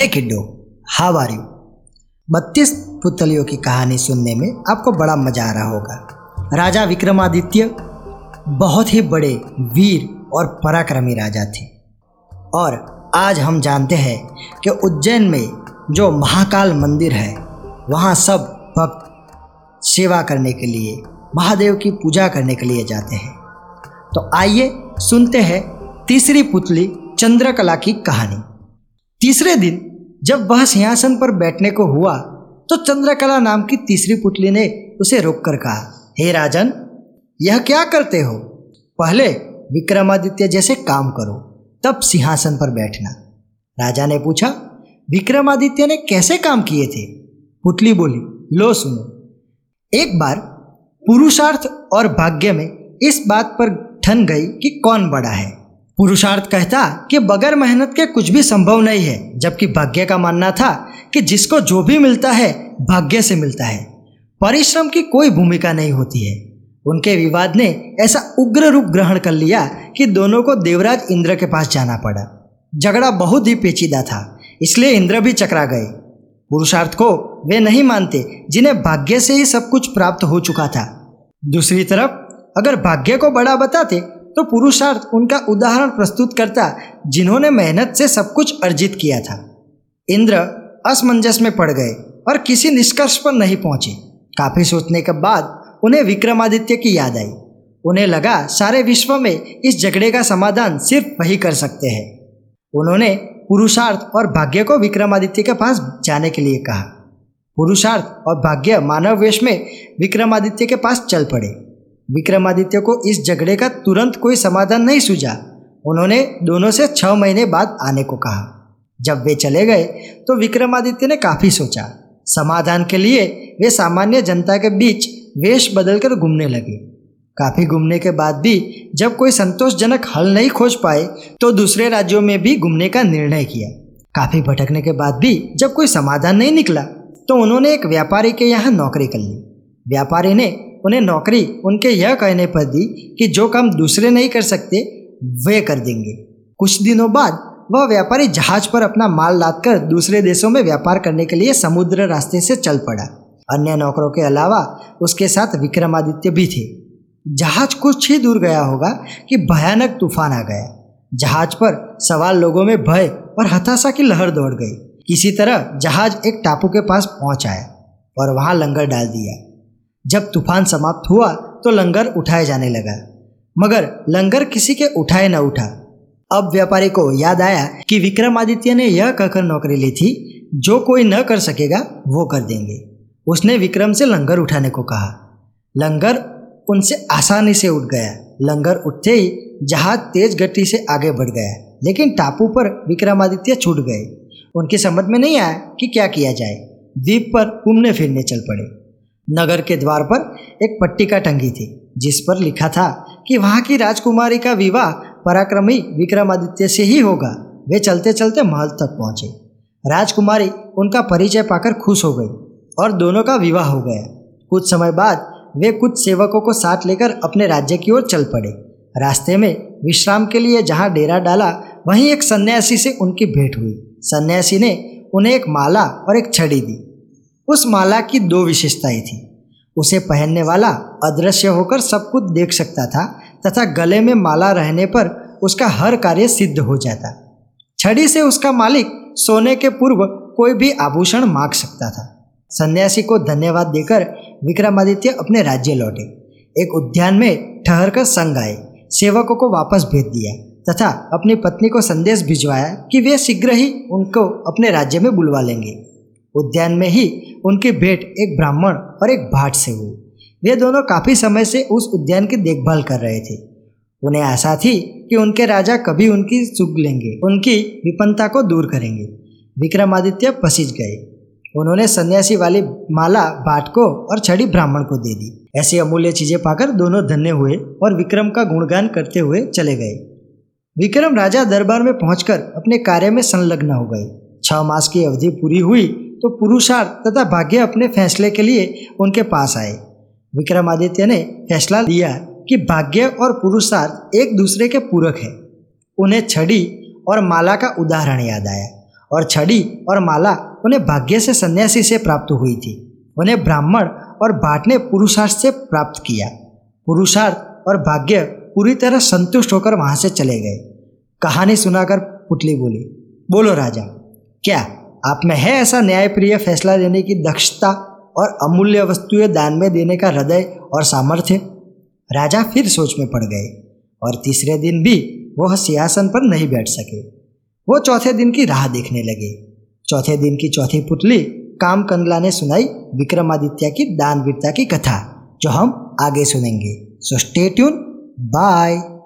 Hey kiddo how are you बत्तीस पुतलियों की कहानी सुनने में आपको बड़ा मज़ा आ रहा होगा। राजा विक्रमादित्य बहुत ही बड़े वीर और पराक्रमी राजा थे। और आज हम जानते हैं कि उज्जैन में जो महाकाल मंदिर है, वहाँ सब भक्त सेवा करने के लिए, महादेव की पूजा करने के लिए जाते हैं। तो आइए सुनते हैं तीसरी पुतली चंद्रकला की कहानी। तीसरे दिन जब वह सिंहासन पर बैठने को हुआ तो चंद्रकला नाम की तीसरी पुतली ने उसे रोककर कहा, हे राजन, यह क्या करते हो? पहले विक्रमादित्य जैसे काम करो, तब सिंहासन पर बैठना। राजा ने पूछा, विक्रमादित्य ने कैसे काम किए थे? पुतली बोली, लो सुनो, एक बार पुरुषार्थ और भाग्य में इस बात पर ठन गई कि कौन बड़ा है। पुरुषार्थ कहता कि बगैर मेहनत के कुछ भी संभव नहीं है, जबकि भाग्य का मानना था कि जिसको जो भी मिलता है, भाग्य से मिलता है। परिश्रम की कोई भूमिका नहीं होती है। उनके विवाद ने ऐसा उग्र रूप ग्रहण कर लिया कि दोनों को देवराज इंद्र के पास जाना पड़ा। झगड़ा बहुत ही पेचीदा था, इसलिए इंद्र भी चकरा गए। पुरुषार्थ को वे नहीं मानते, जिन्हें भाग्य से ही सब कुछ प्राप्त हो चुका था। दूसरी तरफ़, अगर भाग्य को बड़ा बताते तो पुरुषार्थ उनका उदाहरण प्रस्तुत करता, जिन्होंने मेहनत से सब कुछ अर्जित किया था। इंद्र असमंजस में पड़ गए और किसी निष्कर्ष पर नहीं पहुँचे। काफ़ी सोचने के बाद उन्हें विक्रमादित्य की याद आई। उन्हें लगा सारे विश्व में इस झगड़े का समाधान सिर्फ़ वही कर सकते हैं। उन्होंने पुरुषार्थ और भाग्य को विक्रमादित्य के पास जाने के लिए कहा। पुरुषार्थ और भाग्य मानव वेश में विक्रमादित्य के पास चल पड़े। विक्रमादित्य को इस झगड़े का तुरंत कोई समाधान नहीं सूझा। उन्होंने दोनों से छह महीने बाद आने को कहा। जब वे चले गए तो विक्रमादित्य ने काफ़ी सोचा। समाधान के लिए वे सामान्य जनता के बीच वेश बदलकर घूमने लगे। काफ़ी घूमने के बाद भी जब कोई संतोषजनक हल नहीं खोज पाए तो दूसरे राज्यों में भी घूमने का निर्णय किया। काफ़ी भटकने के बाद भी जब कोई समाधान नहीं निकला तो उन्होंने एक व्यापारी के यहाँ नौकरी कर ली। व्यापारी ने उन्हें नौकरी उनके यह कहने पर दी कि जो काम दूसरे नहीं कर सकते, वे कर देंगे। कुछ दिनों बाद वह व्यापारी जहाज़ पर अपना माल लादकर दूसरे देशों में व्यापार करने के लिए समुद्र रास्ते से चल पड़ा। अन्य नौकरों के अलावा उसके साथ विक्रमादित्य भी थे। जहाज़ कुछ ही दूर गया होगा कि भयानक तूफ़ान आ गया। जहाज़ पर सवार लोगों में भय और हताशा की लहर दौड़ गई। किसी तरह जहाज़ एक टापू के पास पहुँच आया और वहाँ लंगर डाल दिया। जब तूफ़ान समाप्त हुआ तो लंगर उठाए जाने लगा। मगर लंगर किसी के उठाए न उठा। अब व्यापारी को याद आया कि विक्रमादित्य ने यह कहकर नौकरी ली थी, जो कोई न कर सकेगा, वो कर देंगे। उसने विक्रम से लंगर उठाने को कहा। लंगर उनसे आसानी से उठ गया। लंगर उठते ही जहाज़ तेज गति से आगे बढ़ गया, लेकिन टापू पर विक्रमादित्य छूट गए। उनकी समझ में नहीं आया कि क्या किया जाए। द्वीप पर घूमने फिरने चल पड़े। नगर के द्वार पर एक पट्टिका टंगी थी, जिस पर लिखा था कि वहाँ की राजकुमारी का विवाह पराक्रमी विक्रमादित्य से ही होगा। वे चलते चलते महल तक पहुँचे। राजकुमारी उनका परिचय पाकर खुश हो गई और दोनों का विवाह हो गया। कुछ समय बाद वे कुछ सेवकों को साथ लेकर अपने राज्य की ओर चल पड़े। रास्ते में विश्राम के लिए जहाँ डेरा डाला, वहीं एक सन्यासी से उनकी भेंट हुई। सन्यासी ने उन्हें एक माला और एक छड़ी दी। उस माला की दो विशेषताएँ थी। उसे पहनने वाला अदृश्य होकर सब कुछ देख सकता था तथा गले में माला रहने पर उसका हर कार्य सिद्ध हो जाता। छड़ी से उसका मालिक सोने के पूर्व कोई भी आभूषण मांग सकता था। सन्यासी को धन्यवाद देकर विक्रमादित्य अपने राज्य लौटे। एक उद्यान में ठहर कर संग आए। सेवकों को वापस भेज दिया तथा अपनी पत्नी को संदेश भिजवाया कि वे शीघ्र ही उनको अपने राज्य में बुलवा लेंगे। उद्यान में ही उनकी भेंट एक ब्राह्मण और एक भाट से हुई। वे दोनों काफ़ी समय से उस उद्यान की देखभाल कर रहे थे। उन्हें आशा थी कि उनके राजा कभी उनकी सुख लेंगे, उनकी विपन्नता को दूर करेंगे। विक्रमादित्य पसीज गए। उन्होंने सन्यासी वाली माला, बाट को और छड़ी ब्राह्मण को दे दी। ऐसी अमूल्य चीज़ें पाकर दोनों धन्य हुए और विक्रम का गुणगान करते हुए चले गए। विक्रम राजा दरबार में पहुंचकर अपने कार्य में संलग्न हो गए। छह मास की अवधि पूरी हुई तो पुरुषार्थ तथा भाग्य अपने फैसले के लिए उनके पास आए। विक्रमादित्य ने फैसला लिया कि भाग्य और पुरुषार्थ एक दूसरे के पूरक है। उन्हें छड़ी और माला का उदाहरण याद आया और छड़ी और माला उन्हें भाग्य से सन्यासी से प्राप्त हुई थी। उन्हें ब्राह्मण और भाट ने पुरुषार्थ से प्राप्त किया। पुरुषार्थ और भाग्य पूरी तरह संतुष्ट होकर वहाँ से चले गए। कहानी सुनाकर पुतली बोली, बोलो राजा, क्या आप में है ऐसा न्यायप्रिय फैसला लेने की दक्षता और अमूल्य वस्तुएँ दान में देने का हृदय और सामर्थ्य? राजा फिर सोच में पड़ गए और तीसरे दिन भी वह सिंहासन पर नहीं बैठ सके। वो चौथे दिन की राह देखने लगे। चौथे दिन की चौथी पुतली काम कंगला ने सुनाई विक्रमादित्य की दानवीरता की कथा, जो हम आगे सुनेंगे। So stay tune bye